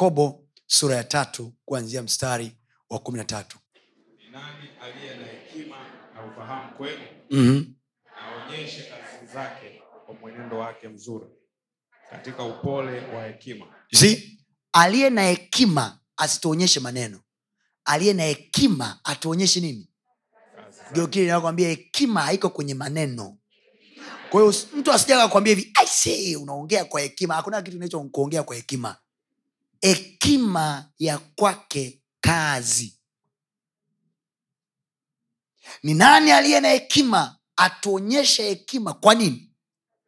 yakobo sura ya tatu kuanzia mstari wa kumi na tatu. Ni nani aliye na hekima na ufahamu kwenu mm-hmm. aonyeshe kazi zake kwa mwenendo wake mzuri katika upole wa hekima. Si aliye na hekima asituonyeshe maneno. Aliye na hekima atuonyeshe nini? Geukili nakwambia hekima haiko kwenye maneno. Kwa hiyo mtu asijaga kwambia hivi aise unaongea kwa hekima. Hakuna kitu inacho kuongea kwa hekima hekima ya kwake kazi. Ni nani aliye na hekima? Atuonyeshe hekima. Kwa nini?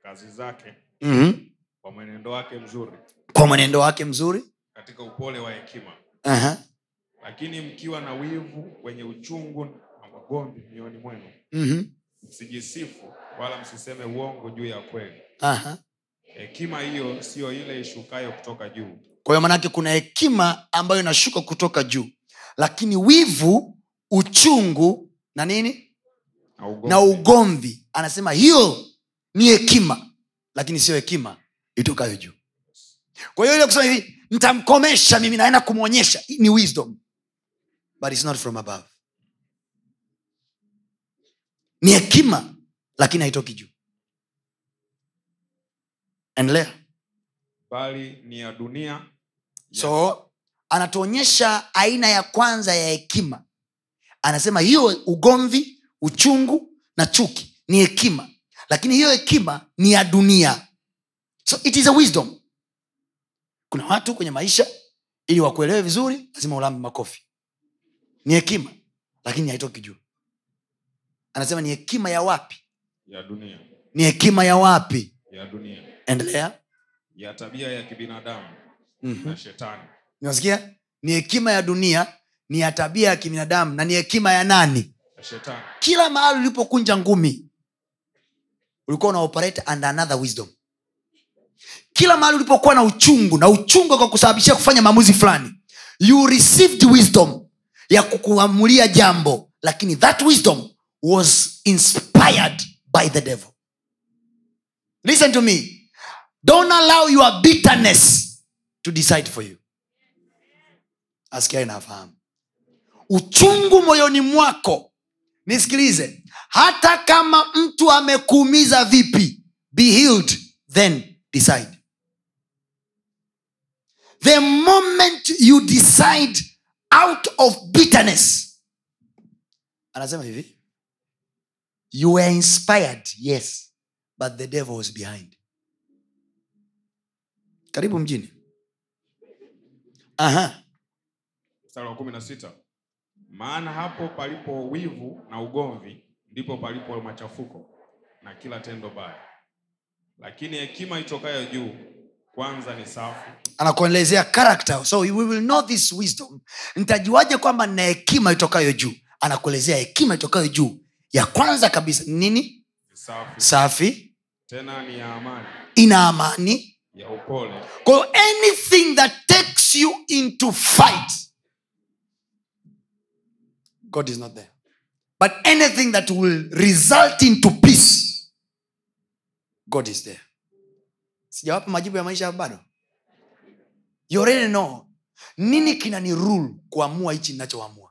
Kazi zake. Mm-hmm. kwa mwenendo wake mzuri. Kwa mwenendo wake mzuri. Katika upole wa hekima. Uh-huh. lakini mkiwa na wivu wenye uchungu na magombi mioyoni mwenu Mm-hmm. msijisifu wala msiseme uongo juu ya kweli. Uh-huh. hekima hiyo siyo ile ishukayo kutoka juu kwa hiyo manake kuna hekima ambayo inashuka kutoka juu. Lakini wivu uchungu na nini? Na ugomvi. na ugomvi. Anasema hiyo ni hekima lakini sio hekima itokayo juu. Kwa hiyo ile kusema hivi ntamkomesha mimi naenda kumwonyesha ni wisdom. But it's not from above. Ni hekima lakini haitoki juu. Endelea bali ni ya dunia so anatuonyesha aina ya kwanza ya hekima. Anasema hiyo ugomvi uchungu na chuki ni hekima. Lakini hiyo hekima ni ya dunia. So it is a wisdom. Kuna watu kwenye maisha ili wakuelewe vizuri lazima ulambe makofi. Ni hekima lakini haitoki juu anasema ni hekima ya wapi? Ya dunia. Ni hekima ya wapi? Ya dunia. Endelea ya tabia ya kibinadamu mm-hmm. na shetani. Unasikia? Ni hekima ya dunia ni ya tabia ya kibinadamu na ni hekima ya nani? Ya shetani. Kila mahali ulipokunja ngumi ulikuwa una operate under another wisdom. Kila mahali ulipokuwa na uchungu na uchungu kwa kusababishia kufanya maamuzi fulani you received wisdom ya kukuamulia jambo lakini that wisdom was inspired by the devil. Listen to me don't allow your bitterness to decide for you. Askia inafahamu. Uchungu moyoni mwako. Nisikilize. Hata kama mtu amekuumiza vipi be healed then decide. The moment you decide out of bitterness. Anasema hivi. You were inspired yes but the devil was behind karibu mjini. Aha. mstari wa kumi na sita. Maana hapo palipo wivu na ugomvi ndipo palipo machafuko na kila tendo baya. Lakini hekima itokayo juu kwanza ni safu. Anakuelezea character. So we will know this wisdom. Nitajuaje kwamba na hekima itokayo juu? Anakuelezea hekima itokayo juu. Ya kwanza kabisa ni nini? Safi. Safi. Tena ni ya amani. Ina amani ya anything that takes you into fight god is not there. But anything that will result into peace god is there. Sijawapa majibu ya maisha bado? You already know. Nini kinani rule kuamua hichi ninachoamua?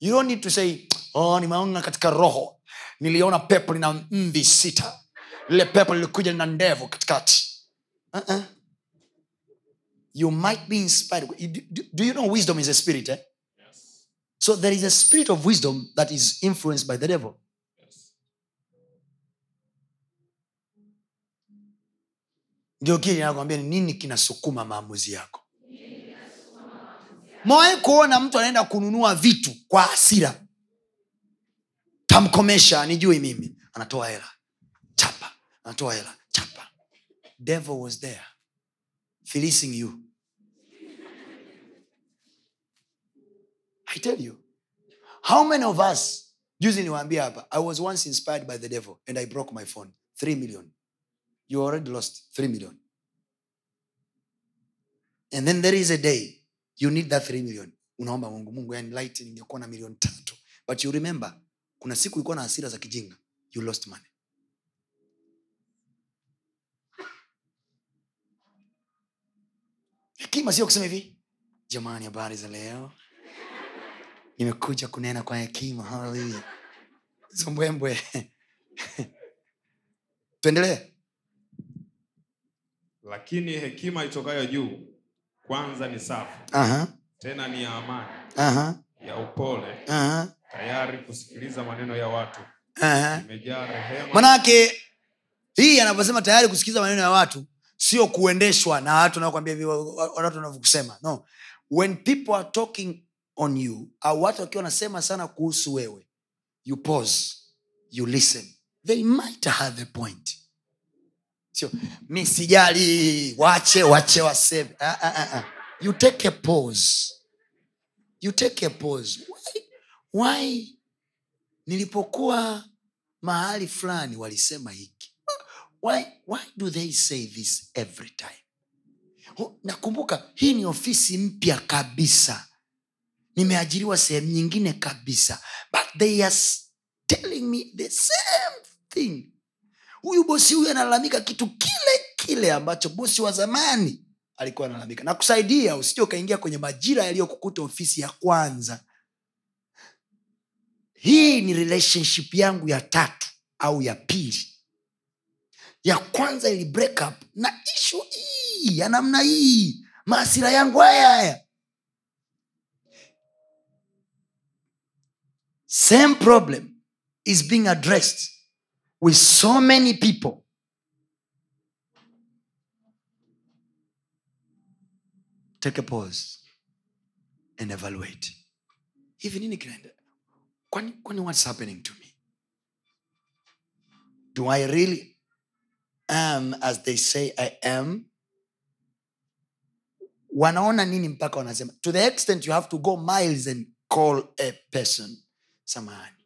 You don't need to say oh nimeona katika roho niliona pepo lina mvi sita. Lile pepo lilikuja lina ndevu katikati uh-uh. you might be inspired do, you know wisdom is a spirit eh? yes. so there is a spirit of wisdom that is influenced by the devil Yes. ndio kile nakwambia ni nini kinasukuma maamuzi yako mawai kuona mtu anaenda kununua vitu kwa hasira tamkomesha nijui mimi anatoa hela chapa anatoa hela devil was there fleecing you. I tell you how many of us juzi niwaambia hapa i was once inspired by the devil and i broke my phone 3 million. You already lost 3 million. And then there is a day you need that 3 million. Unaomba mungu mungu yani light ningekuwa na milioni tatu. But you remember kuna siku ulikuwa na hasira za kijinga. You lost money hekima sio kusema hivi jamani habari za leo? Nimekuja kunena kwa hekima haleluya. Hizo tuendelee. Lakini hekima itokayo juu kwanza ni Aha, tena ni ya amani. Aha, ya upole. Aha, tayari kusikiliza maneno ya watu. Imejaa rehema. Manake hii anavyosema tayari kusikiliza maneno ya watu sio kuendeshwa na watu wanaokwambia wa- watu wanavyokusema. No. When people are talking on you au watu wakiwa wanasema sana kuhusu wewe you pause you listen. They might have a point. Sio mi sijali wache wache waseme. Ah, ah, ah, ah. you take a pause. You take a pause. Why, why nilipokuwa mahali fulani walisema hiki why, why do they say this every time? Nakumbuka hii ni ofisi mpya kabisa. Nimeajiriwa sehemu nyingine kabisa. But they are telling me the same thing. Huyu bosi huyu analalamika kitu kile kile ambacho bosi wa zamani alikuwa analalamika. Na kusaidia usije ukaingia kwenye majira yaliyokukuta ofisi ya kwanza. Hii ni relationship yangu ya tatu au ya pili ya kwanza ili break up na ishu hii ya namna hii maasira yangu haya haya. Same problem is being addressed with so many people. Take a pause and evaluate. Hivi nini kinaenda? Kwani, what's happening to me? Do i really am as they say i am wanaona nini mpaka wanasema? To the extent you have to go miles and call a person. Samahani.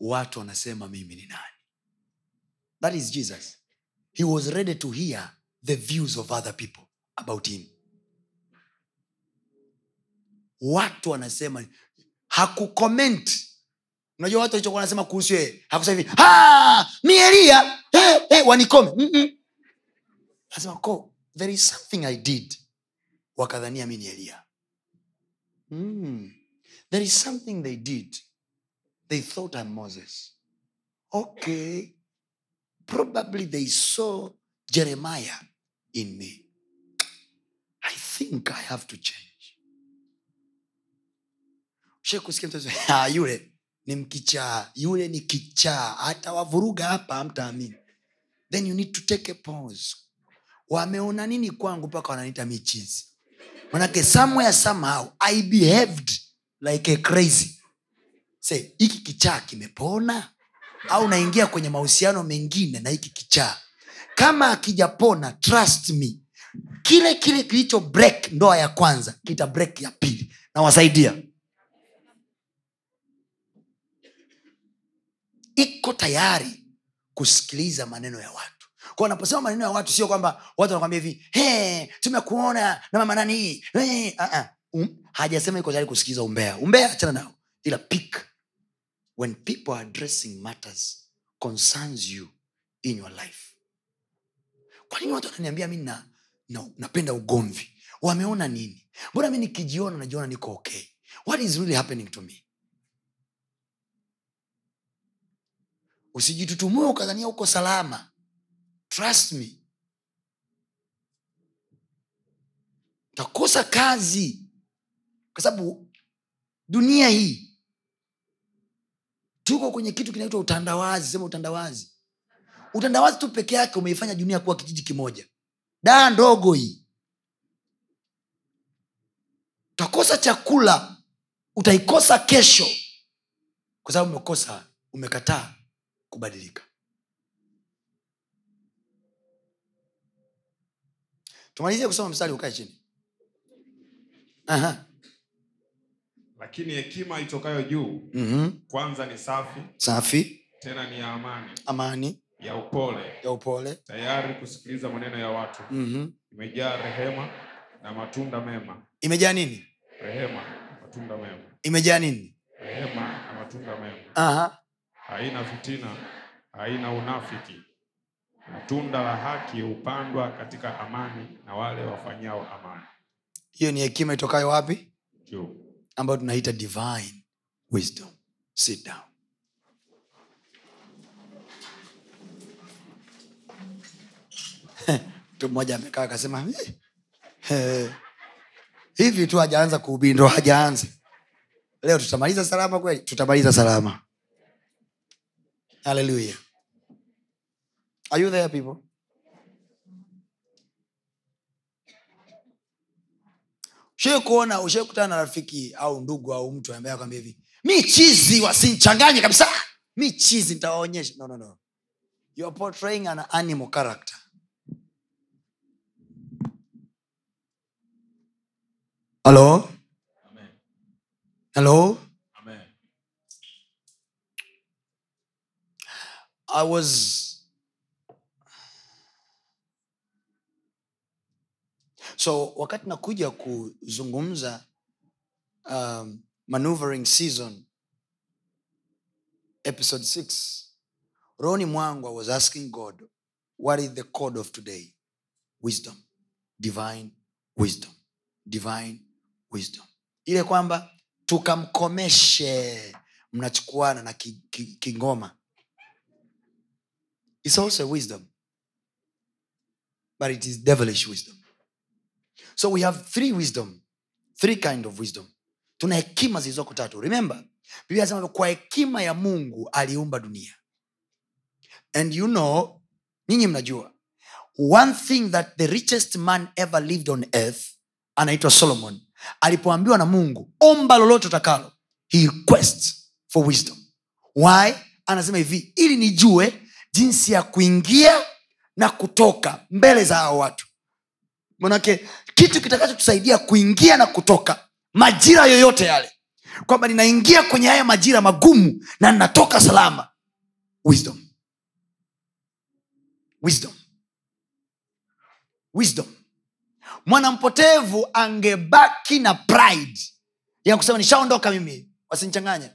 Watu wanasema mimi ni nani? That is jesus. He was ready to hear the views of other people about him. Watu wanasema hakucomment unajua watu walichokuwa wanasema kuhusu yeye? Hakusema hivi "Ah, mi elia. Hey, hey, wanikome. Mm-mm. ko there is something i did. Wakadhania mi ni elia. Mm. there is something they did. They thought i'm moses. Okay. Probably they saw jeremiah in me. I think i have to change. Mtu "Ah, yule ni mkichaa. Yule ni kichaa. Atawavuruga hapa hamtaamini. Then you need to take a pause. Wameona nini kwangu mpaka wananiita michizi manake somewhere somehow i behaved like a crazy. Se hiki kichaa kimepona? Au naingia kwenye mahusiano mengine na hiki kichaa? Kama akijapona trust me. Kile kile kilicho break ndoa ya kwanza kita break ya pili. Nawasaidia iko tayari kusikiliza maneno ya watu. Kwa naposema maneno ya watu sio kwamba watu wanakwambia hivi hey, tumekuona na mama nani hey, uh-uh. um, hajasema iko tayari kusikiliza umbea. Umbea achana nao. Ila pick. When people are addressing matters concerns you in your life. Kwa nini watu wananiambia mi na, na, napenda ugomvi? Wameona nini? Mbona mi nikijiona najiona niko okay? What is really happening to me usijitutumue ukadhania uko salama. Trust me. Utakosa kazi. Kwa sababu dunia hii tuko kwenye kitu kinaitwa utandawazi. Sema utandawazi. Utandawazi tu peke yake umeifanya dunia kuwa kijiji kimoja. Daa ndogo hii. Utakosa chakula utaikosa kesho. Kwa sababu umekosa umekataa kubadilika. Tumalizie kusoma mstari ukae chini. Aha. lakini hekima itokayo juu Mhm. kwanza ni safi safi. tena ni ya amani. Amani. Ya upole. Ya upole. Tayari kusikiliza maneno ya watu. Mhm. imejaa rehema na matunda mema. Imejaa nini? Rehema matunda mema. Imejaa nini? Rehema na matunda mema. Aha. Haina fitina haina unafiki. Na tunda la haki hupandwa katika amani na wale wafanyao amani. Hiyo ni hekima itokayo wapi? Juu ambayo tunaita divine wisdom. Sit down. Mtu mmoja amekaa akasema "Eh, eh, hivi tu hajaanza kuhubiri ndo hajaanza. Leo tutamaliza salama kweli? Tutamaliza salama haleluya are you there people? Ushai kuona ushai kutana na rafiki au ndugu au mtu ambaye akwambia hivi mi chizi wasinchanganye kabisa. Mi chizi nitawaonyesha. No, no, no. you are portraying an animal character. Hello? Amen. hello Amen. I was so wakati nakuja kuzungumza um, maneuvering season episode 6 roni mwangu i was asking god what is the code of today? Wisdom. Divine wisdom. Divine wisdom. Ile kwamba tukamkomeshe mnachukuana na ki- ki- kingoma It's also wisdom, but it is devilish wisdom. So we have three wisdom, three kind of wisdom. Tuna hekima zilizoko tatu. Remember, Biblia inasema kwa hekima ya Mungu aliumba dunia. And you know, nyinyi mnajua, one thing that the richest man ever lived on earth anaitwa Solomon. Alipoambiwa na Mungu, omba lolote utakalo, he requests for wisdom. Why? Anasema hivi, ili nijue jinsi ya kuingia na kutoka mbele za hao watu. Manake kitu kitakachotusaidia kuingia na kutoka majira yoyote yale kwamba ninaingia kwenye haya majira magumu na ninatoka salama. Wisdom. Wisdom. Wisdom. Mwanampotevu angebaki na pride. Ya kusema nishaondoka mimi wasinichanganye.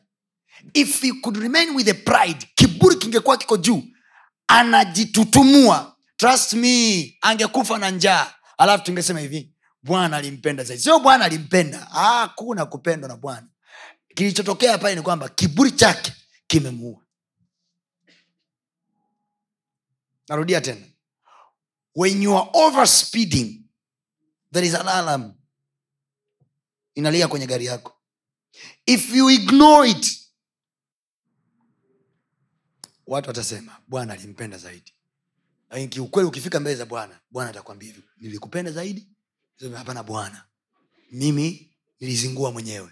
If he could remain with a pride kiburi kingekuwa kiko juu anajitutumua. Trust me angekufa na njaa. Alafu tungesema hivi bwana alimpenda zaidi. Sio bwana alimpenda. Hakuna kupendwa na bwana. Kilichotokea pale ni kwamba kiburi chake kimemuua. Narudia tena. When you are overspeeding there is an alarm. Inalia kwenye gari yako. If you ignore it watu watasema bwana alimpenda zaidi. Lakini kiukweli ukifika mbele za bwana bwana atakwambia hivi nilikupenda zaidi? Hapana bwana mimi nilizingua mwenyewe.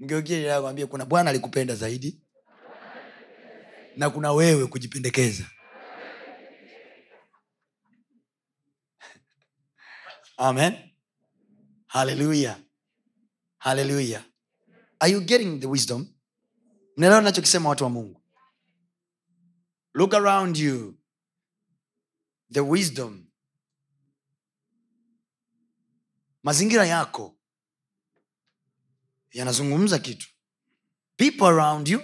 Mgeukiaambia kuna bwana alikupenda zaidi na kuna wewe kujipendekeza. Amen. Haleluya haleluya are you getting the wisdom? Mnaelewa nachokisema watu wa mungu look around you. The wisdom. Mazingira yako. Yanazungumza kitu. People around you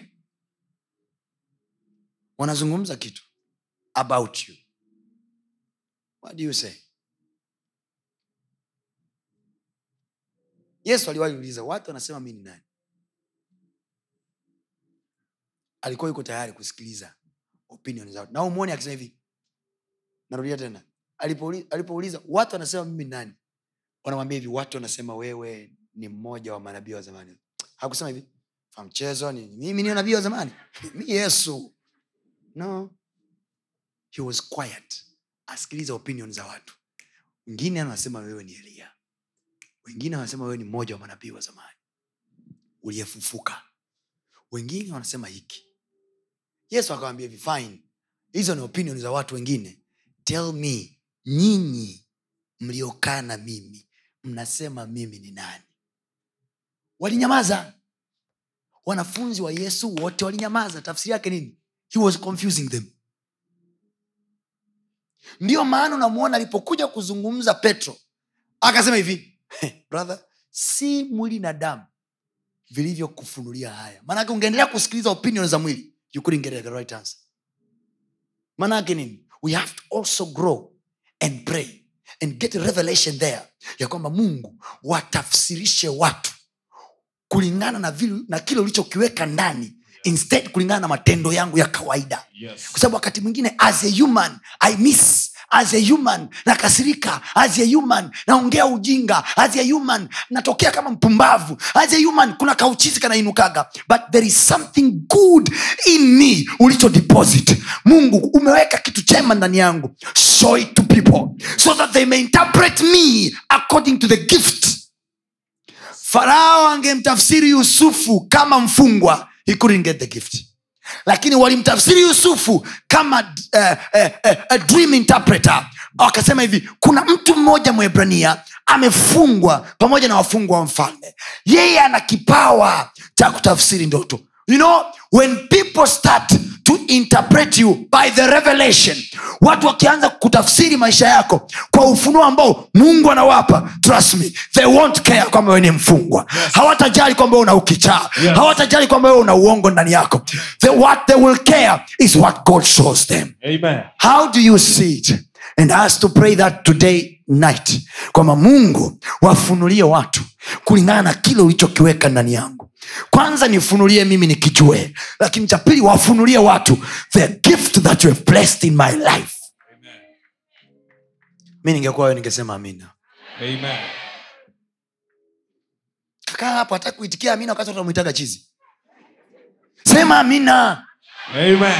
wanazungumza kitu about you. What do you say? Yesu aliwahi uliza watu wanasema mi ni nani? Alikuwa yuko tayari kusikiliza opinion zao. Na umwone akisema hivi. Narudia tena. Alipouli- alipouliza watu wanasema mimi nani? Wanamwambia hivi watu wanasema wewe ni mmoja wa manabii wa zamani. Hakusema hivi mchezo mimi niyo nabii wa zamani? Mi yesu. No. He was quiet. Asikiliza opinion za watu. Wengine anasema wewe ni elia. Wengine wanasema wewe ni mmoja wa manabii wa zamani. Uliyefufuka. Wengine wanasema hiki yesu akawambia hivi fine. Hizo ni opinion za watu wengine. Tell me nyinyi mliokaa mimi mnasema mimi ni nani? Walinyamaza. Wanafunzi wa yesu wote walinyamaza. Tafsiri yake nini? He was confusing them. Ndiyo maana unamwona alipokuja kuzungumza petro akasema hivi brother si mwili na damu vilivyokufunulia haya. Maanake ungeendelea kusikiliza opinion za mwili you couldn't get the right answer. Maana nini? We have to also grow and pray and get revelation there ya kwamba mungu watafsirishe watu kulingana na vile na kile ulichokiweka ndani instead kulingana na matendo yangu ya kawaida. Yes. kwa sababu wakati mwingine as a human i miss as a human nakasirika as a human naongea ujinga as a human natokea kama mpumbavu as a human kuna kauchizi kanainukaga. But there is something good in me ulicho deposit. Mungu umeweka kitu chema ndani yangu. Show it to people. So that they may interpret me according to the gift. Farao angemtafsiri yusufu kama mfungwa he couldn't get the gift. Lakini walimtafsiri yusufu kama uh, uh, uh, a dream wakasema hivi kuna mtu mmoja mwebrania amefungwa pamoja na wafungwa wa mfalme. Yeye ana kipawa cha kutafsiri ndoto. You know when people start interpret you by the revelation. Watu wakianza kutafsiri maisha yako kwa ufunuo ambao mungu anawapa trust me they won't care kwamba we ni mfungwa. Yes. hawatajali kwamba una ukichaa. Yes. hawatajali kwamba wewe una uongo ndani yako. The, what they will care is what god shows them. Amen. how do you see it? And as to pray that today night. Kwamba mungu wafunulie watu kulingana na kile ulichokiweka ndani yangu kwanza nifunulie mimi nikijue lakini cha pili wafunulie watu the gift that you have blessed in my life. Mi ningekuwa wewe ningesema amina. Amen. kakaa hapo hataki kuitikia amina wakati utamwitaga chizi. Sema amina. Amen.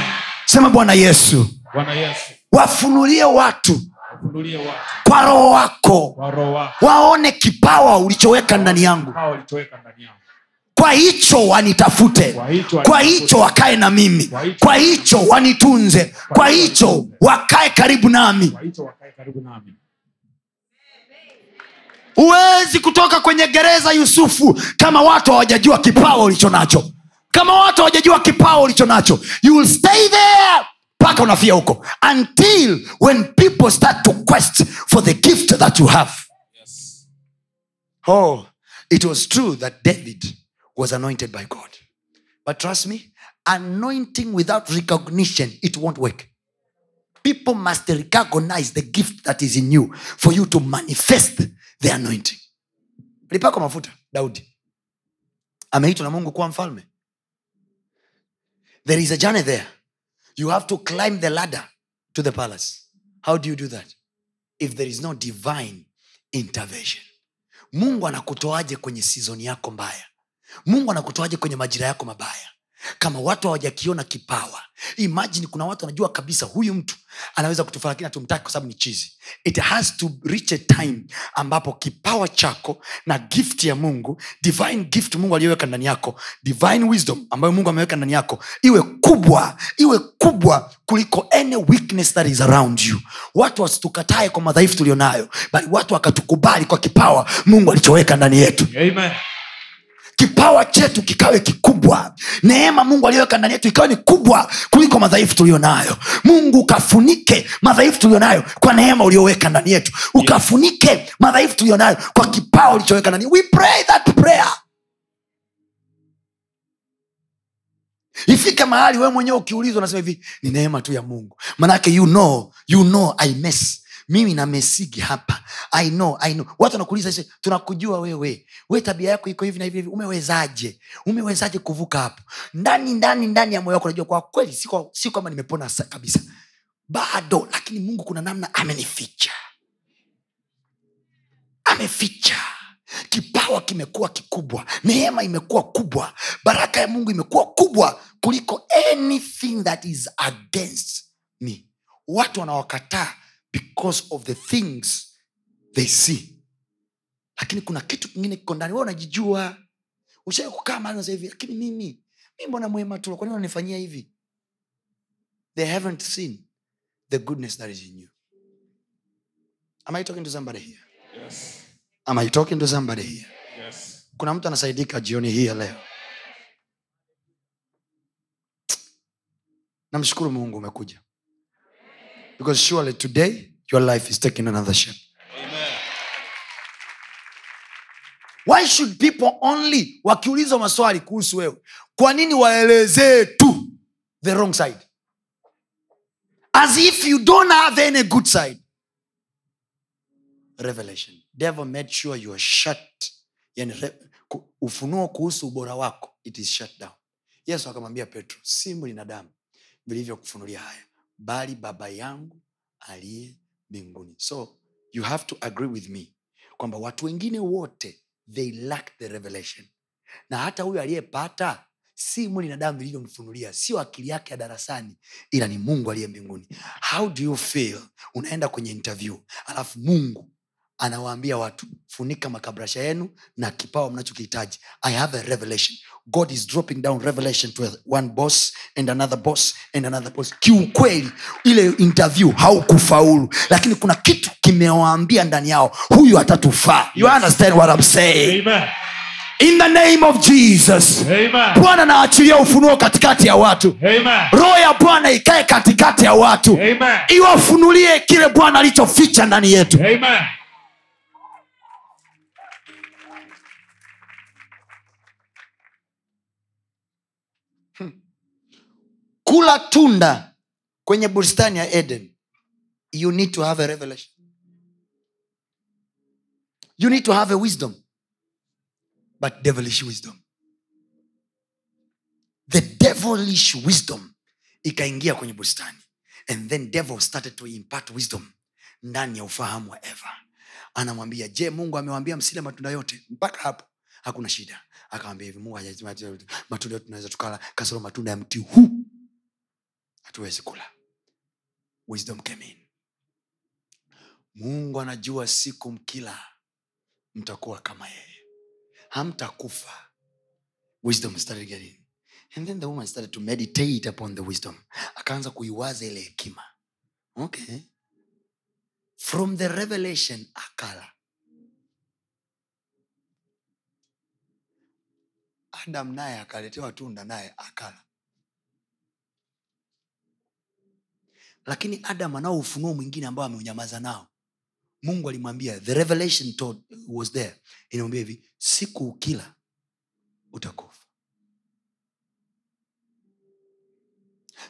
sema bwana yesu. Bwana Yesu, wafunulie watu kwa roho wako. Wako. Waone kipawa ulichoweka ndani yangu. Kipawa walitoweka ndani yangu. Kwa hicho wanitafute. Kwa hicho wakae na mimi. Kwa hicho- wanitunze. Kwa hicho wakae karibu nami. Kwa hicho wakae karibu nami. huwezi kutoka kwenye gereza yusufu kama watu hawajajua kipawa ulicho nacho. Kama watu hawajajua kipawa ulicho nacho you will stay there mpaka unafia huko. Until when people start to quest for the gift that you have. Yes. oh it was true that david was anointed by god. But trust me anointing without recognition it won't work. People must recognize the gift that is in you for you to manifest the anointing. Alipakwa mafuta daudi. Ameitwa na mungu kuwa mfalme. There is a journey there. You have to climb the ladder to the palace. How do you do that? If there is no divine intervention. Mungu anakutoaje kwenye sizoni yako mbaya mungu anakutoaje kwenye majira yako mabaya? Kama watu hawajakiona kipawa imagine kuna watu wanajua kabisa huyu mtu anaweza kutufaa lakini hatumtaki kwa sababu ni chizi. It has to reach a time ambapo kipawa chako na gift ya mungu divine gift mungu aliyoweka ndani yako divine wisdom ambayo mungu ameweka ndani yako iwe kubwa iwe kubwa kuliko any weakness that is around you. Watu wasitukatae kwa madhaifu tulionayo bali watu wakatukubali kwa kipawa mungu alichoweka ndani yetu. Amen. Kipawa chetu kikawe kikubwa. Neema mungu aliyoweka ndani yetu ikawe ni kubwa kuliko madhaifu tulio nayo. Mungu ukafunike madhaifu tulio nayo kwa neema ulioweka ndani yetu. Ukafunike madhaifu tulio nayo kwa kipawa ulichoweka ndani. We pray that prayer. Ifike mahali wewe mwenyewe ukiulizwa unasema hivi ni neema tu ya mungu. Manake you know, you know I mess mimi na mesigi hapa. I know, I know. watu wanakuuliza tunakujua wewe. We tabia yako iko hivi na hivi umewezaje? Umewezaje kuvuka hapo? Ndani ndani ndani ya moyo wako najua kwa kweli si kwamba nimepona kabisa. Bado lakini mungu kuna namna amenificha. Ameficha. Kipawa kimekuwa kikubwa. Neema imekuwa kubwa. Baraka ya mungu imekuwa kubwa kuliko anything that is against me. Watu wanawakataa because of the things they see. Lakini kuna kitu kingine kiko ndani wao unajijua. Ushai kukaa mahali unasema hivi lakini mimi mi mbona mwema tu kwanini unanifanyia hivi? They haven't seen the goodness that is in you. Am i talking to somebody here? Yes. am i talking to somebody here? Yes. kuna mtu anasaidika jioni hii ya leo. Namshukuru mungu umekuja because surely today your life is taking another shape. Amen. why should people only wakiulizwa maswali kuhusu wewe kwa nini waelezee tu the wrong side? As if you don't have any good side. Revelation. Devil made sure you are shut. Yani re, ufunuo kuhusu ubora wako it is shut down. Yesu akamwambia petro si mwili na damu vilivyokufunulia haya bali baba yangu aliye mbinguni. So you have to agree with me kwamba watu wengine wote they lack the revelation. Na hata huyo aliyepata si mwili na damu vilivyomfunulia sio akili yake ya darasani ila ni mungu aliye mbinguni. How do you feel? Unaenda kwenye interview alafu mungu anawaambia watu funika makabrasha yenu na kipawa mnachokihitaji. I have a revelation. God is dropping down revelation to one boss and another boss and another boss. Kiukweli ile interview haukufaulu lakini kuna kitu kimewaambia ndani yao huyu atatufaa. You understand what I'm saying? Amen. in the name of jesus. Bwana naachilia ufunuo katikati ya watu. Roho ya bwana ikae katikati ya watu. Iwafunulie kile bwana alichoficha ndani yetu. Amen. Kula tunda kwenye bustani ya eden. You need to have a revelation. You need to have a wisdom. But devilish wisdom. The devilish wisdom ikaingia kwenye bustani. And then devil started to impart wisdom ndani ya ufahamu wa eva. Anamwambia je mungu amewambia msile matunda yote? Mpaka hapo hakuna shida. Akawambia hivi matunda yote tunaweza tukala kasoro matunda ya mti huu hatuwezi kula. Wisdom came in. Mungu anajua siku mkila mtakuwa kama yeye. Hamtakufa. Wisdom started getting and then the woman started to meditate upon the wisdom. Akaanza kuiwaza ile hekima. Okay. From the revelation akala. Adam naye akaletewa tunda naye akala lakini adam anao ufunuo mwingine ambao ameunyamaza nao. Mungu alimwambia the revelation told, was there. Inamwambia hivi siku ukila utakufa.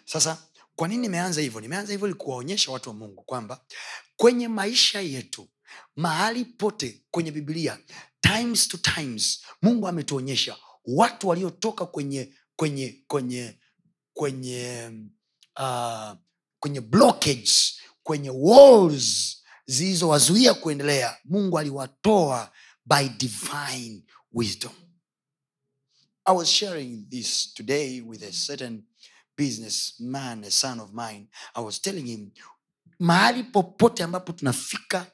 Sasa kwa nini nimeanza hivyo? Nimeanza hivyo ili kuwaonyesha watu wa mungu kwamba kwenye maisha yetu mahali pote kwenye biblia times to times mungu ametuonyesha watu waliotoka kwenye kwenye kwenye kwenye uh, kwenye blockage kwenye walls zilizowazuia kuendelea mungu aliwatoa by divine wisdom. I was sharing this today with a certain businessman a son of mine. I was telling him mahali popote ambapo tunafika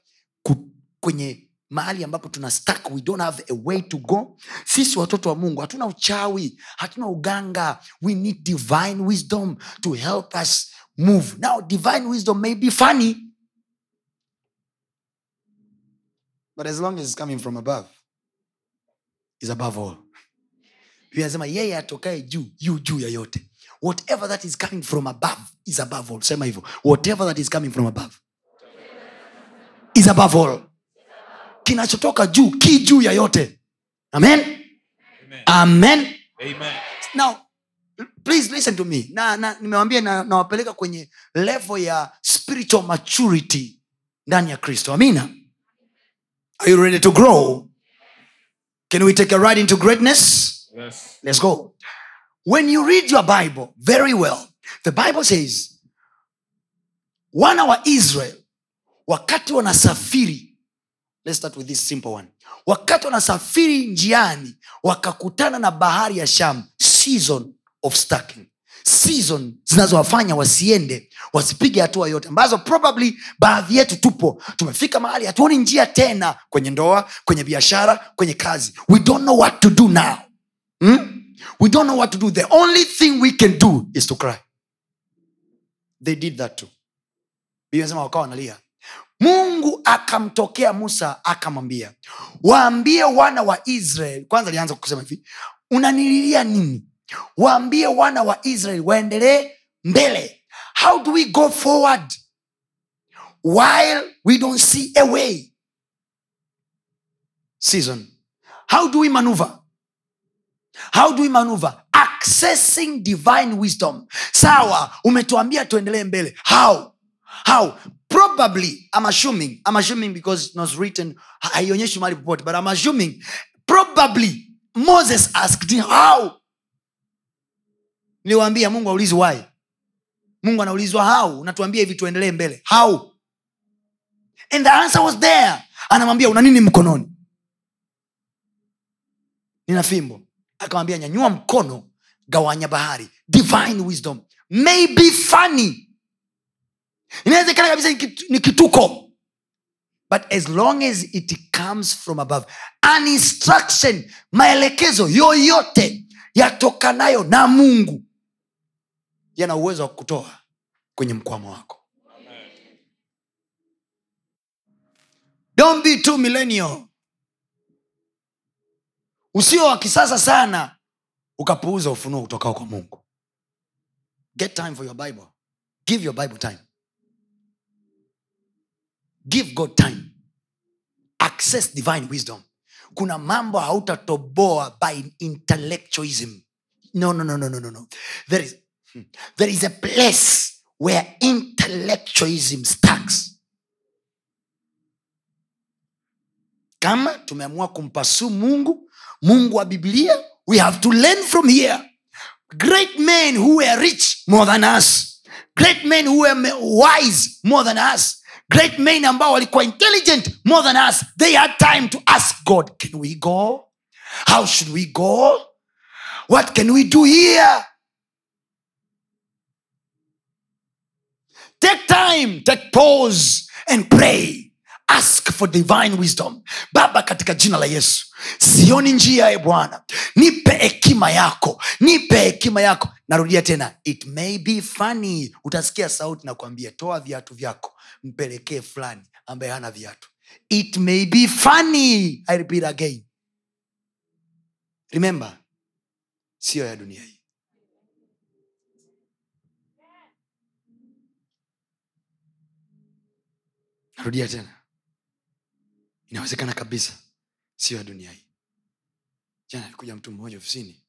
kwenye mahali ambapo tuna stuck we don't have a way to go. Sisi watoto wa mungu hatuna uchawi hatuna uganga. We need divine wisdom to help us move. Now divine wisdom may be funny but as long as it's coming from above is above all. Biblia inasema yeye atokae juu yu juu ya yote. Whatever that is coming from above is above all. Sema hivyo whatever that is coming from above is above all. Kinachotoka juu ki juu ya yote. Amen? Amen. amen? Amen. now please listen to me. Na, na nimewambia na- nawapeleka kwenye level ya spiritual maturity ndani ya kristo. Amina. Are you ready to grow? Can we take a ride into greatness? Yes. let's go. When you read your bible very well the bible says wana wa israel wakati wanasafiri let's start with this simple one wakati wanasafiri njiani wakakutana na bahari ya sham season of season zinazowafanya wasiende wasipige hatua yote ambazo probably baadhi yetu tupo. Tumefika mahali hatuoni njia tena kwenye ndoa kwenye biashara kwenye kazi. We don't know what to do now. Hmm? we don't know what to do. The only thing we can do is to cry. They did that too. Wakawa wanalia. Mungu akamtokea musa akamwambia waambie wana wa israel kwanza alianza kusema hivi unanililia nini waambie wana wa israel waendelee mbele. How do we go forward? While we don't see a way. Season. How do we maneuver? How do we maneuver? Accessing divine wisdom. Sawa umetuambia tuendelee mbele. How? How? Probably I'm assuming, I'm assuming because it was written haionyeshi mali popote but I'm assuming probably moses asked how niliwaambia mungu aulizi wai mungu anaulizwa hau unatuambia hivi tuendelee mbele. Hau and the answer was there. Anamwambia una nini mkononi? Nina fimbo. Akamwambia nyanyua mkono gawanya bahari. Divine wisdom. May be funny. Inawezekana kabisa ni kituko. But as long as it comes from above an instruction maelekezo yoyote yatokanayo na mungu yana uwezo wa kutoa kwenye mkwamo wako. Don't be too millennial. Usio wa kisasa sana ukapuuza ufunuo utokao kwa mungu. Get time for your bible. Give your bible time. Give god time. Access divine wisdom. Kuna mambo hautatoboa by intellectualism. No no no no no no. There is there is a place where intellectualism starts. Kama tumeamua kumpasu mungu mungu wa biblia we have to learn from here. Great men who were rich more than us. Great men who were wise more than us. Great men ambao walikuwa intelligent more than us. They had time to ask god can we go? How should we go? What can we do here take time take pause and pray. Ask for divine wisdom. Baba katika jina la yesu sioni njia e bwana. Nipe hekima yako nipe hekima yako. Narudia tena it may be funny. Utasikia sauti na kuambia toa viatu vyako mpelekee fulani ambaye hana viatu. It may be funny. I repeat again. Remember siyo ya dunia hii narudia tena. Inawezekana kabisa. Sio ya dunia hii. Jana alikuja mtu mmoja ofisini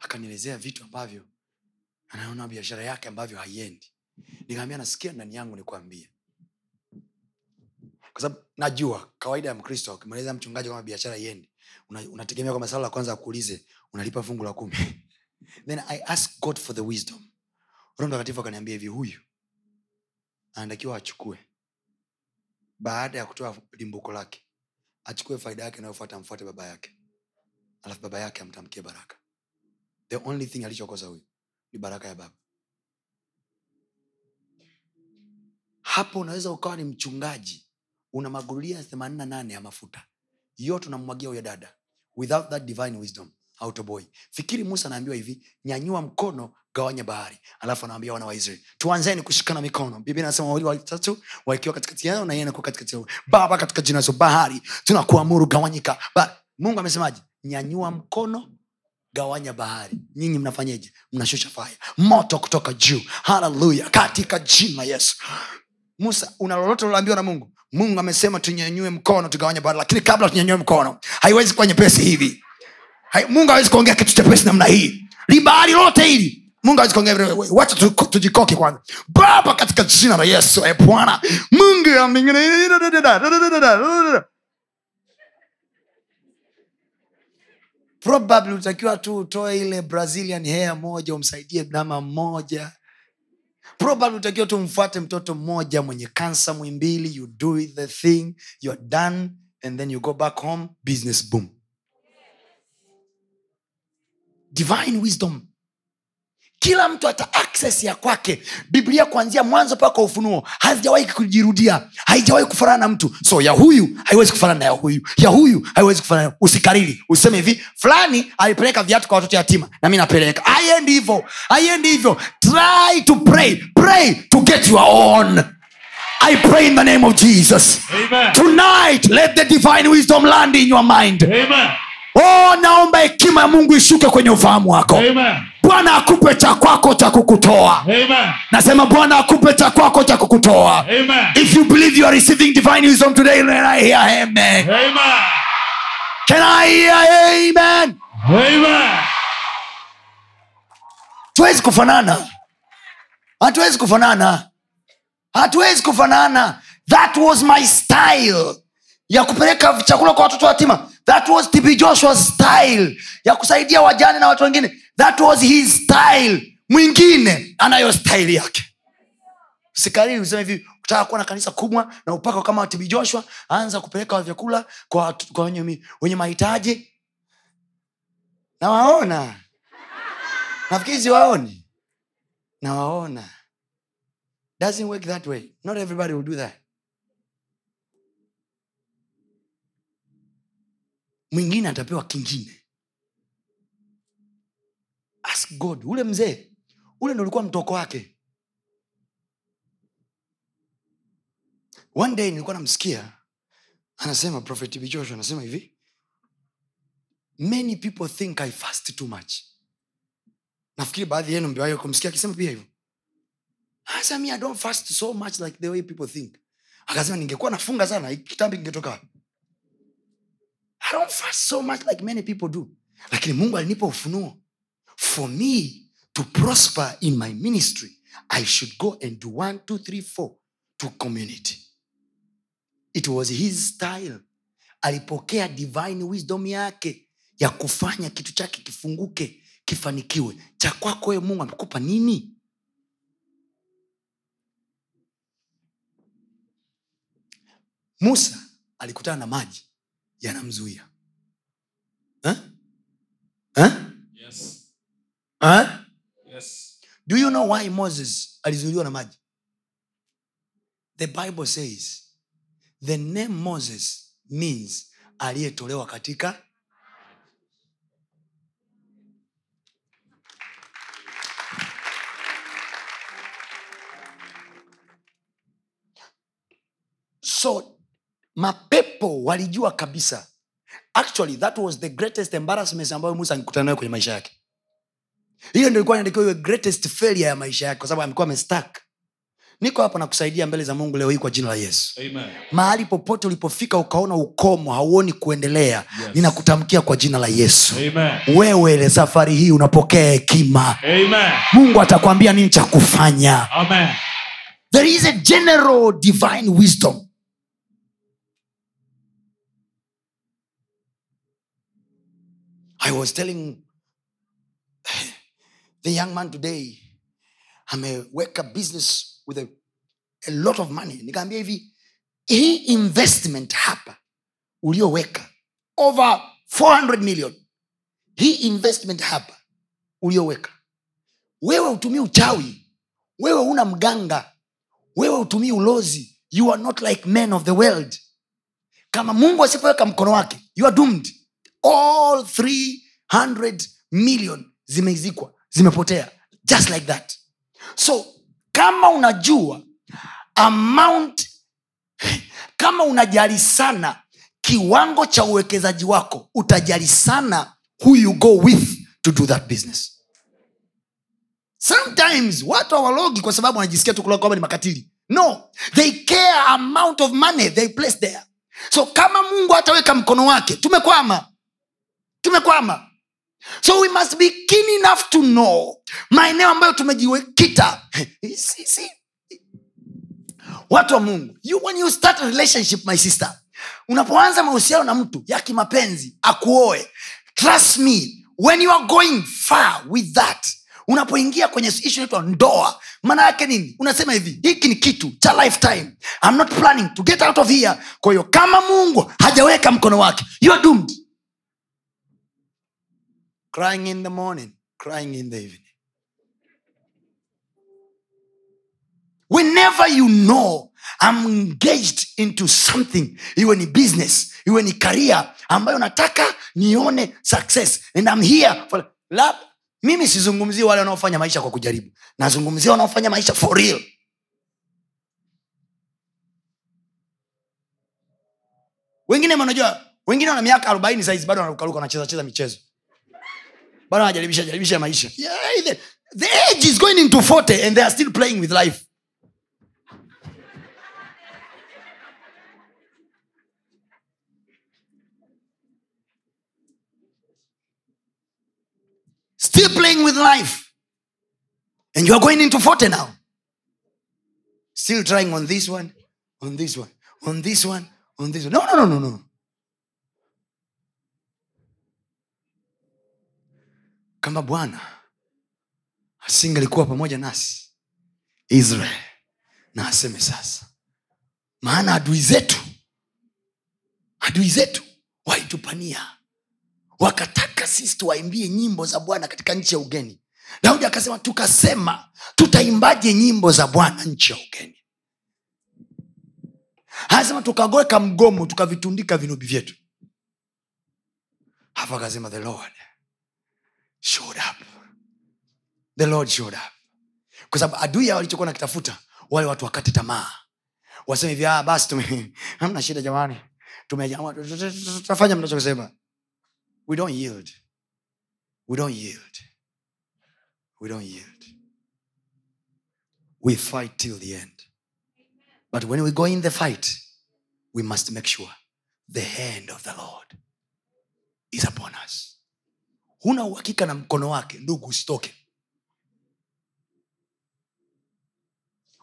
akanielezea vitu ambavyo anaona biashara yake ambavyo haiendi. Nikaambia nasikia ndani yangu nikwambie kwa sababu najua kawaida ya mkristo ukimweleza mchungaji kama biashara iendi una- kwamba sala la kwanza akuulize unalipa fungu la kumi? Then i ask god for the wisdom. Roho mtakatifu akaniambia hivi huyu anatakiwa achukue baada ya kutoa limbuko lake achukue faida yake inayofuata amfuate baba yake. Alafu baba yake amtamkie baraka. The only thing alichokosa huyu ni baraka ya baba. Hapo unaweza ukawa ni mchungaji una magulia themanini na nane ya mafuta. Yote unamwagia huyo dada. Without that divine wisdom autoboy fikiri musa anaambiwa hivi nyanyua mkono gawanya bahari. Alafu anaambia wana waisraeli tuanzeni kushikana mikono. Biblia anasema wawili watatu wakiwa katikati yao na yeye katikati yao. Baba katika jina zo bahari tunakuamuru gawanyika. Ba- mungu amesemaje? Nyanyua mkono gawanya bahari. Nyinyi mnafanyeje? Mnashusha faya moto kutoka juu. Haleluya katika jina yesu. Musa una lolote uloambiwa na mungu? Mungu amesema tunyanyue mkono tugawanye bahari lakini kabla tunyanyue mkono haiwezi kuwa nyepesi hivi mungu hawezi kuongea kitu chepesi namna hii. Libahari lote hili. Wacha tujikoke kwanza. Baba katika jina la yesu e bwana. Mungu ya mingine probably utakiwa tu utoe ile brazilian hair moja umsaidie mama mmoja. Probably utakiwa tu mfuate mtoto mmoja mwenye kansa mwimbili you do the thing youare done and then you go back home business boom divine wisdom. Kila mtu ata access ya kwake. Biblia kuanzia mwanzo mpaka ufunuo hazijawahi kujirudia haijawahi kufanana na mtu. So ya huyu haiwezi kufanana na ya huyu. Ya huyu haiwezi kufanana usikariri. Useme hivi fulani alipeleka viatu kwa watoto yatima na mi napeleka. Aiendi hivyo. Aiendi hivyo. Try to pray. Pray to get your own. I pray in the name of jesus. Amen. tonight let the divine wisdom land in your mind. Amen. Oh naomba hekima ya mungu ishuke kwenye ufahamu wako Amen. bwana akupe cha kwako cha kukutoa Amen. nasema bwana akupe cha kwako cha kukutoa Amen. if you believe you are receiving divine wisdom today I hear amen Amen. can I hear amen Amen. tuwezi kufanana hatuwezi kufanana hatuwezi kufanana that was my style ya kupeleka chakula kwa watoto yatima that was tb joshua's style ya kusaidia wajane na watu wengine. That was his style. Mwingine anayo style yake. Sikariri useme hivi ukitaka kuwa na kanisa kubwa na upako kama tb joshua anza kupeleka vyakula kwa, kwa wenye, wenye mahitaji. Nawaona. Nafikiri siwaoni. Nawaona. Doesn't work that way. Not everybody will do that mwingine atapewa kingine. Ask god. Ule mzee ule ndo ulikuwa mtoko wake. One day nilikuwa namsikia anasema prophet bichosho anasema hivi many people think i fast too much. Nafikiri baadhi yenu mbewahi kumsikia akisema pia hivyo. Asa me, I don't fast so much like the way people think. Akasema ningekuwa nafunga sana, kitambi kingetoka. Wapi?" I don't fast so much like many people do. Lakini Mungu alinipa ufunuo. For me to prosper in my ministry, I should go and do one, two, three, four to community. It was his style. Alipokea divine wisdom yake ya kufanya kitu chake kifunguke, kifanikiwe. Cha kwako wewe Mungu amekupa nini? musa alikutana na maji yanamzuia Eh? Eh? Yes. Eh? Yes. do you know why moses alizuiliwa na maji the bible says the name moses means aliyetolewa katika so mapepo walijua kabisa. Actually that was the greatest embarrassment ambayo musa angekutana nayo kwenye maisha yake. Hiyo ndio ilikuwa inatakiwa iwe greatest failure ya maisha yake kwa sababu amekuwa amestak niko hapa na kusaidia mbele za mungu leo hii kwa jina la yesu. Amen. mahali popote ulipofika ukaona ukomo hauoni kuendelea Yes. ninakutamkia kwa jina la yesu. Amen. wewe safari hii unapokea hekima. Mungu atakwambia nini cha kufanya. Amen. there is a general divine wisdom i was telling the young man today ameweka business with a, a lot of money. Nikaambia hivi hii investment hapa ulioweka over 400 million hii investment hapa ulioweka wewe utumii uchawi wewe una mganga wewe utumii ulozi you are not like men of the world. Kama mungu asipoweka mkono wake you are doomed all 300 million zimezikwa zimepotea just like that. So kama unajua amount kama unajali sana kiwango cha uwekezaji wako utajali sana who you go with to do that business. Sometimes watu hawalogi kwa sababu wanajisikia tu kula kwamba ni makatili. No they care amount of money they place there. So kama mungu hataweka mkono wake tumekwama tumekwama. So we must be keen enough to know maeneo ambayo tumejiwekita. Watu wa mungu you, when you start a relationship my sister unapoanza mahusiano na mtu ya kimapenzi akuoe. Trust me when you are going far with that unapoingia kwenye ishu naitwa ndoa maana yake nini? Unasema hivi hiki ni kitu cha lifetime. I'm not planning to get out of here. Kwa hiyo kama mungu hajaweka mkono wake you are doomed crying in the morning crying in the evening. Whenever you know I'm engaged into something iwe ni business iwe ni career ambayo nataka nione success and I'm here for, lab, mimi sizungumzii wale wanaofanya maisha kwa kujaribu. Nazungumzia wanaofanya maisha for real. Wengine unajua wengine wana miaka arobaini saizi bado wanarukaruka wanacheza cheza michezo bado wanajaribisha jaribisha maisha. Yeah, the, the age is going into 40 and they are still playing with life. Still playing with life. And you are going into 40 now. Still trying on this one on this one on this one on this one. No no no no no kama bwana asingelikuwa pamoja nasi israel na aseme sasa. Maana adui zetu adui zetu walitupania wakataka sisi tuwaimbie nyimbo za bwana katika nchi ya ugeni. Daudi akasema tukasema tutaimbaje nyimbo za bwana nchi ya ugeni? Anasema tukagoweka mgomo tukavitundika vinubi vyetu. Hapo akasema the lord showed up. The lord showed up. Kwa sababu adui yao walichokuwa nakitafuta wale watu wakate tamaa. Waseme hivi "Ah, basi tume hamna shida jamani. Tutafanya mnachosema we don't yield. We don't yield. We don't yield. We fight till the end. But when we go in the fight we must make sure the hand of the lord is upon us huna uhakika na mkono wake ndugu usitoke.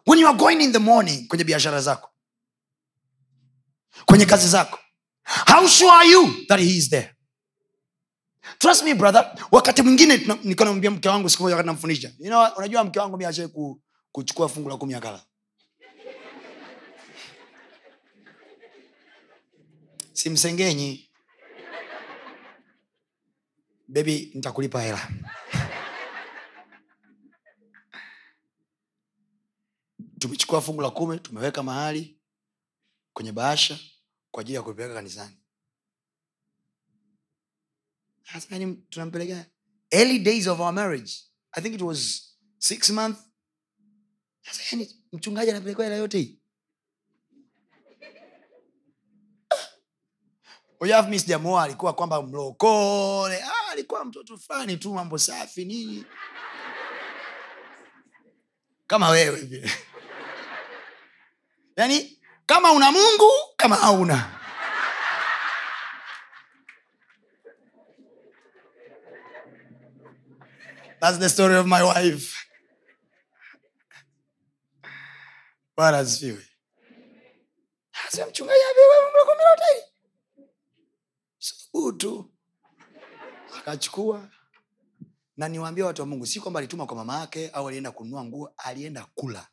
When you are going in the morning kwenye biashara zako kwenye kazi zako how sure are you that he is there? Trust me brother wakati mwingine nilikuwa namwambia mke wangu siku moja wakati namfundisha you know, unajua mke wangu mi ku, kuchukua fungu la kumi akala simsengenyi bebi nitakulipa hela. Tumechukua fungu la kumi tumeweka mahali kwenye bahasha kwa ajili ya kupeleka kanisani. Yani tunampelekea? Early days of our marriage. I think it was six month yani mchungaji anapelekwa hela yote hii. Sijamuoa alikuwa kwamba mlokole. Ah, alikuwa mtoto fulani tu mambo safi nini kama wewe vile yaani kama una mungu kama hauna That's the story of my wife. Bwana asifiwe. Mchungaji la kumi hili. Subutu. Akachukua na niwaambia watu wa Mungu, si kwamba alituma kwa mama yake au alienda kununua nguo, alienda kula,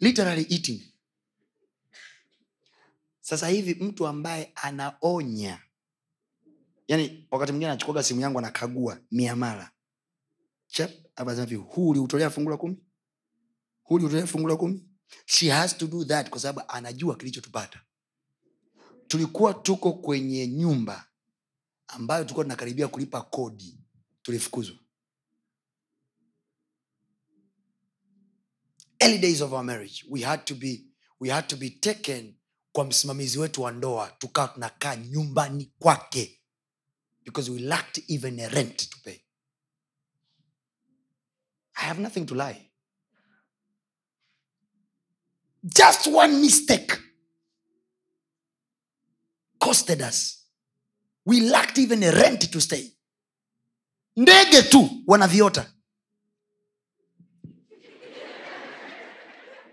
literally eating. Sasa hivi mtu ambaye anaonya yani wakati mwingine anachukuaga simu yangu anakagua miamala. Huu uliutolea fungu kumi? Huu uliutolea fungu kumi? She has to do that kwa sababu anajua kilichotupata. Tulikuwa tuko kwenye nyumba ambayo tulikuwa tunakaribia kulipa kodi tulifukuzwa early days of our marriage we had to be, we had to be taken kwa msimamizi wetu wa ndoa tukawa tunakaa nyumbani kwake because we lacked even a rent to pay. I have nothing to lie. Just one mistake costed us. We lacked even a rent to stay. Ndege tu wanaviota.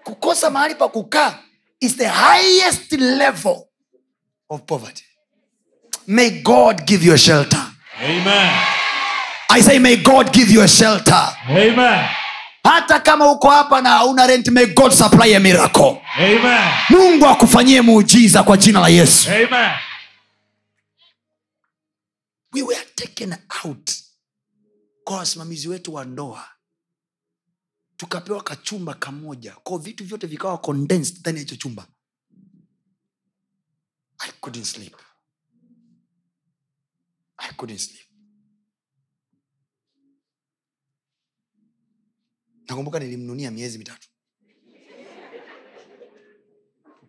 Kukosa mahali pa kukaa is the highest level of poverty. May God give you a shelter. Amen. I say, may God give you a shelter. Amen. hata kama uko hapa na hauna rent may god supply a miracle Amen. mungu akufanyie muujiza kwa jina la yesu Amen. We were taken out. Kwa wasimamizi wetu wa ndoa tukapewa kachumba kamoja. Ko vitu vyote vikawa condensed ndani ya hicho chumba. I couldn't sleep. I couldn't sleep. Nakumbuka nilimnunia miezi mitatu.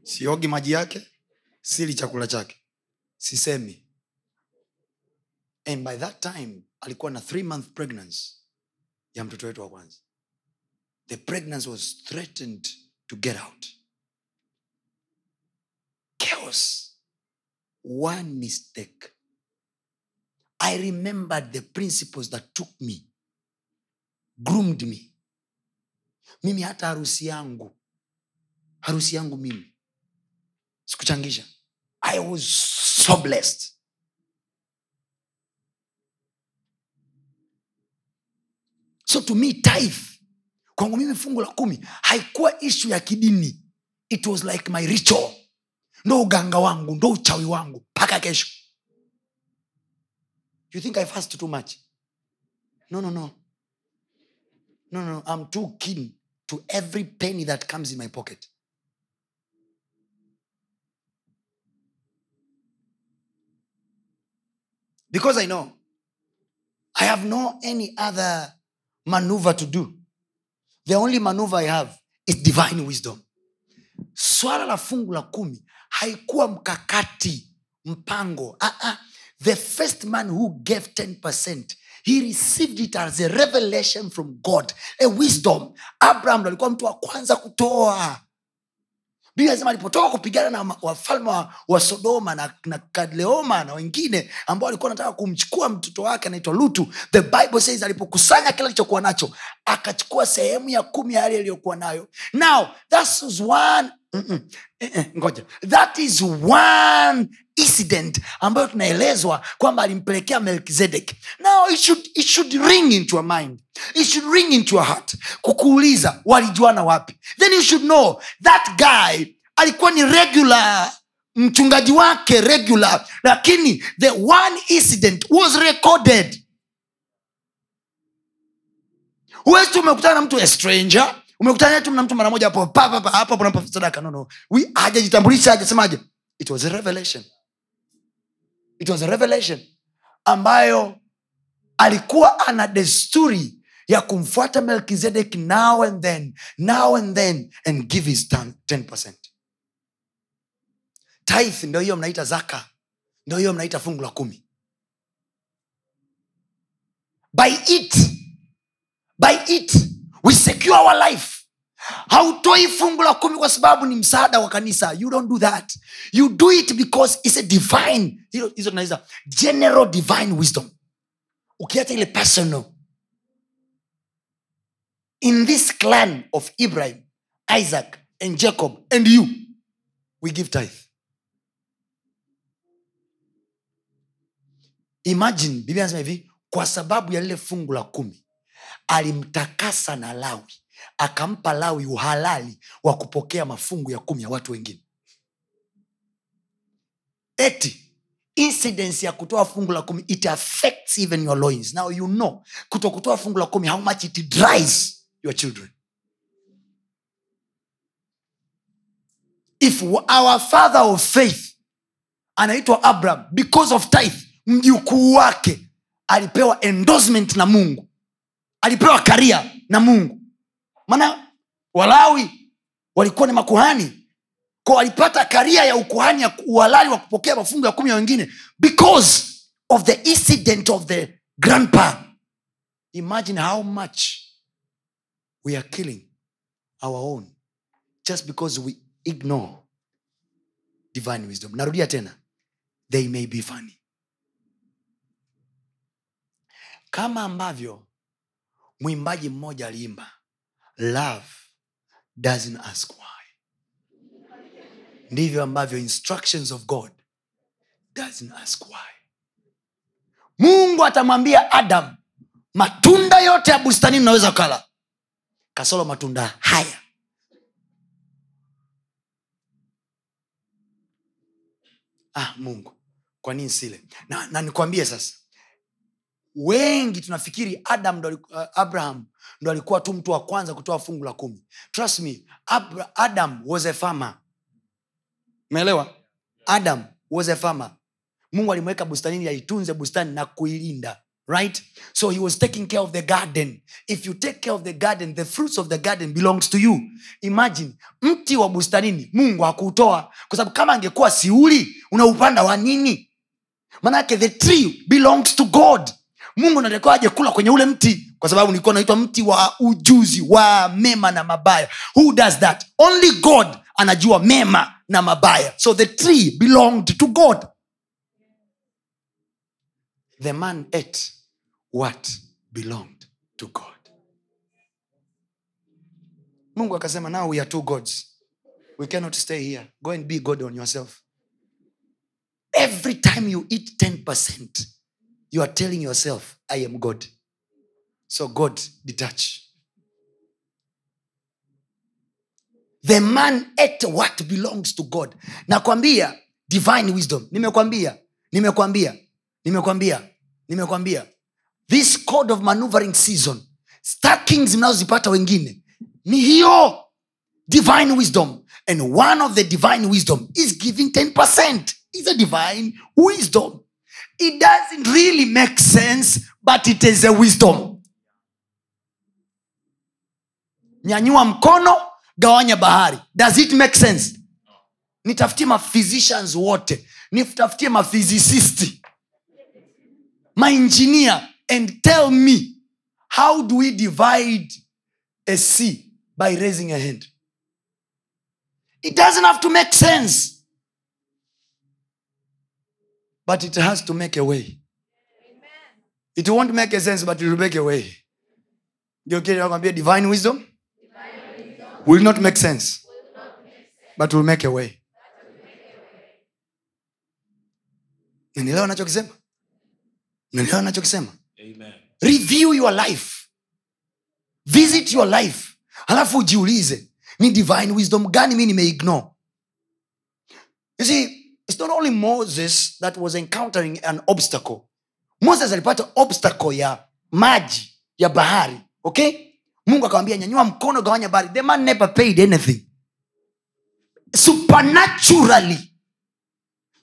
Siogi maji yake sili chakula chake. Sisemi and by that time alikuwa na three month pregnancy ya mtoto wetu wa kwanza. The pregnancy was threatened to get out. Chaos. One mistake. I remembered the principles that took me groomed me. Mimi hata harusi yangu harusi yangu mimi sikuchangisha. I was so blessed so to me tithe kwangu mimi fungu la kumi haikuwa ishu ya kidini. It was like my ritual. Ndo uganga wangu ndo uchawi wangu mpaka kesho. You think i fast too much? No no. No no no. I'm too keen to every penny that comes in my pocket. Because i know i have no any other maneuver to do. The only maneuver i have is divine wisdom. Swala la fungu la kumi haikuwa mkakati mpango. Uh-uh. the first man who gave 10 he received it as a revelation from god a wisdom. Abraham alikuwa mtu wa kwanza kutoa biblia inasema alipotoka kupigana na wafalme wa, wa sodoma na, na kaleoma na wengine ambao walikuwa wanataka kumchukua mtoto wake anaitwa lutu the bible says alipokusanya kile alichokuwa nacho akachukua sehemu ya kumi ya yale aliyokuwa nayo. Now that is one Mm-mm. Ngoja. That is one incident ambayo tunaelezwa kwamba alimpelekea melkizedek now it should, it should ring into your mind. It should ring into your heart kukuuliza walijuana wapi? Then you should know that guy alikuwa ni regular mchungaji wake regular lakini the one incident was recorded. Huwezi umekutana na mtu a stranger umekutana tu na mtu mara moja hapo sadaka. No no. Hajajitambulisha hajasemaje it was a revelation. It was a revelation ambayo alikuwa ana desturi ya kumfuata melkizedek now and then now and then and give his 10 tith ndo hiyo mnaita zaka ndo hiyo mnaita fungu la kumi. By it by it we secure our life. Hautoi fungu la kumi kwa sababu ni msaada wa kanisa. You don't do that. You do it because it's a divine hizo tunaiza general divine wisdom. Ukiacha ile personal. In this clan of ibrahim isaac and jacob and you we give tithe. Imagine biblia anasema hivi kwa sababu ya lile fungu la kumi alimtakasa na lawi akampa lawi uhalali wa kupokea mafungu ya kumi ya watu wengine. Eti incidence ya kutoa fungu la kumi it affects even your loins. Now you know kuto kutoa fungu la kumi how much it dries your children. If our father of faith anaitwa abraham because of tithe mjukuu wake alipewa endorsement na mungu alipewa karia na mungu. Maana walawi walikuwa ni makuhani. Ko alipata karia ya ukuhani ya uhalali wa kupokea mafungu ya kumi ya wengine because of the incident of the grandpa. Imagine how much we are killing our own just because we ignore divine wisdom. Narudia tena they may be funny. Kama ambavyo mwimbaji mmoja aliimba love doesn't ask why. Ndivyo ambavyo instructions of god doesn't ask why. Mungu atamwambia adam matunda yote ya bustanini unaweza kala kasolo matunda haya. Ah mungu kwa nini sile? Na, na nikwambie sasa wengi tunafikiri adam ndo, uh, abraham ndo alikuwa tu mtu wa kwanza kutoa fungu la kumi. Trust me Abra- adam was a farmer. Umeelewa? Adam was a farmer. Mungu alimweka bustanini aitunze bustani na kuilinda right? So he was taking care of the garden. If you take care of the garden the fruits of the garden belongs to you. Imagine mti wa bustanini mungu hakuutoa. Kwa sababu kama angekuwa siuli unaupanda wa nini? Manake the tree belongs to god mungu natakiwa kula kwenye ule mti kwa sababu nilikuwa naitwa mti wa ujuzi wa mema na mabaya. Who does that? Only god anajua mema na mabaya. So the tree belonged to god. The man ate what belonged to god. Mungu akasema now we are two gods. We cannot stay here. Go and be god on yourself. Every time you eat 10% you are telling yourself i am god. So god detach. The man ate what belongs to god. Nakwambia divine wisdom. Nimekwambia nimekwambia nimekwambia nimekwambia. This code of maneuvering season stackings mnazozipata wengine ni hiyo. Divine wisdom. And one of the divine wisdom is giving 10% is a divine wisdom it doesn't really make sense but it is a wisdom. Nyanyua mkono gawanya bahari. Does it make sense? Nitafutie maphysicians wote. Nitafutie maphysicisti. Maengineer and tell me how do we divide a sea by raising a hand? It doesn't have to make sense but it has to make a way. It won't make a sense but it will make a way. Ndio kile nakwambia divine wisdom will not make sense but will make a way. Nanielewa nachokisema nanielewa nachokisema review your life. Visit your life. Halafu ujiulize ni divine wisdom gani mi nimeignore? You see it's not only moses that was encountering an obstacle. Moses alipata obstacle ya maji ya bahari okay? Mungu akamwambia nyanyua mkono gawanya bahari. The man never paid anything. Supernaturally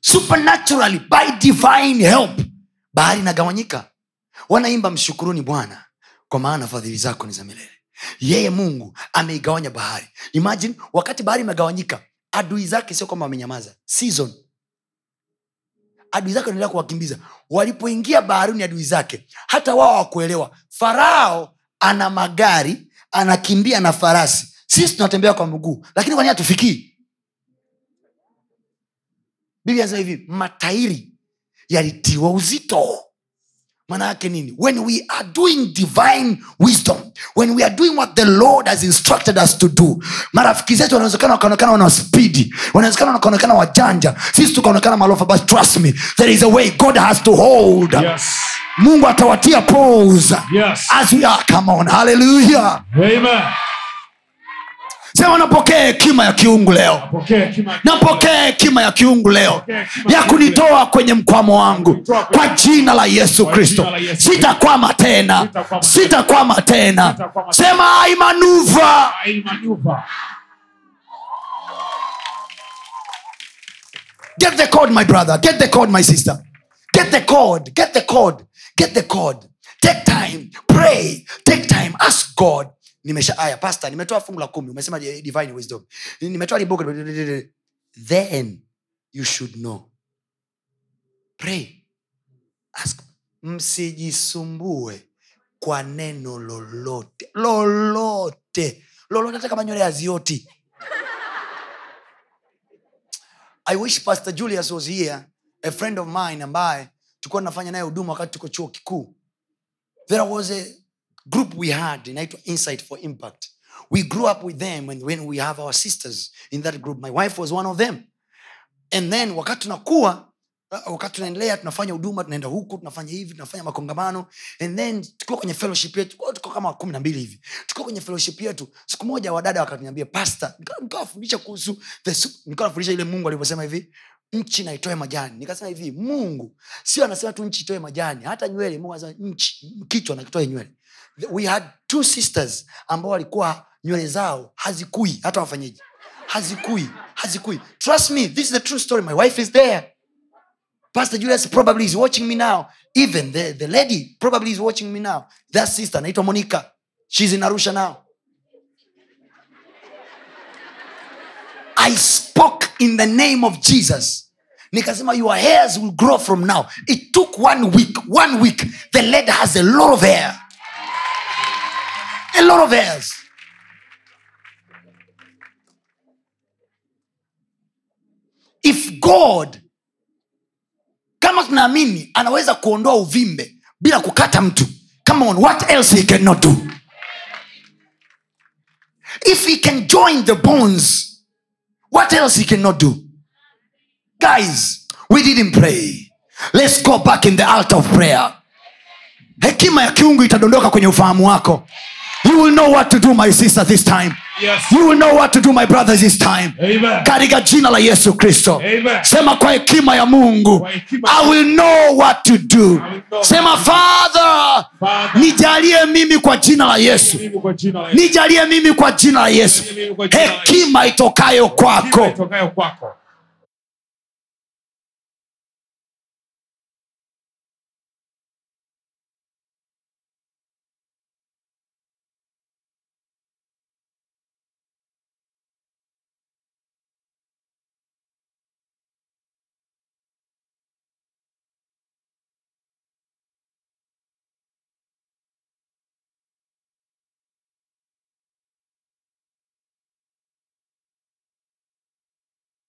supernaturally by divine help bahari inagawanyika. Wanaimba mshukuruni bwana kwa maana fadhili zako ni za milele. Yeye mungu ameigawanya bahari. Imagine wakati bahari imegawanyika adui zake sio kwamba wamenyamaza. Season adui zake wanaendelea kuwakimbiza. Walipoingia baharini adui zake hata wao hawakuelewa. Farao ana magari anakimbia na farasi. Sisi tunatembea kwa mguu lakini kwani hatufikii? Biblia nasema hivi matairi yalitiwa uzito maana yake nini when we are doing divine wisdom when we are doing what the lord has instructed us to do marafiki zetu wanawezekana wakaonekana wana spidi wanawezekana wakaonekana wajanja sisi tukaonekana malofa but trust me there is a way god has to hold Yes. mungu atawatia pose Yes. as we are come on hallelujah Amen. Sema napokea hekima ya kiungu leo. Napokea hekima ya kiungu. Leo. Ya kunitoa kwenye mkwamo wangu. Kwa jina la yesu kristo. sitakwama tena. Sitakwama sitakwama tena. Sema aimanuva get the code my brother. Get the code my sister. Get the code. Get the code. Get the code. Take time. Pray. Take time. Ask god nimesha aya pasta nimetoa fungu la kumi. Umesema eh, divine wisdom. Nimetoa libuku then you should know. Pray. Ask. Msijisumbue kwa neno lolote. Lolote. Lolote hata kama nywele hazioti. I wish pastor julius was here a friend of mine ambaye tulikuwa tunafanya naye huduma wakati tuko chuo kikuu. There was a group we had inaitwa insight for impact. We grew up with them and when we have our sisters in that group my wife was one of them. And then wakati tunakuwa uh, wakati tunaendelea tunafanya huduma tunaenda huku tunafanya hivi tunafanya makongamano. And then tukiwa kwenye fellowship yetu tuko kama kumi na mbili hivi. Tukiwa kwenye fellowship yetu siku moja wadada wakaniambia pasta nikawafundisha kuhusu the nikawa nafundisha ile mungu alivyosema hivi nchi naitoe majani. Nikasema hivi mungu sio anasema tu nchi itoe majani hata nywele mungu anasema nchi kichwa nakitoe nywele we had two sisters ambao walikuwa nywele zao hazikui hata wafanyeji hazikui hazikui. Trust me this is the true story. My wife is there. Pastor julius probably is watching me now. Even the, the lady probably is watching me now. That sister anaitwa monica. She's in arusha now. I spoke in the name of jesus. Nikasema your hairs will grow from now. It took one week one week. The lady has a lot of hair a lot of hairs if god kama tunaamini anaweza kuondoa uvimbe bila kukata mtu come on what else he cannot do? If he can join the bones what else he cannot do? Guys we didn't pray. Let's go back in the altar of prayer. Hekima ya kiungu itadondoka kwenye ufahamu wako you will know what to do my sister this time. Yes. you will know what to do my brother this time. Katika jina la yesu kristo. Sema kwa hekima ya mungu. Hekima- i will know what to do. Sema father Father. nijalie mimi kwa jina la yesu. nijalie mimi kwa jina la yesu. Hekima itokayo Hekima kwako itokayo kwako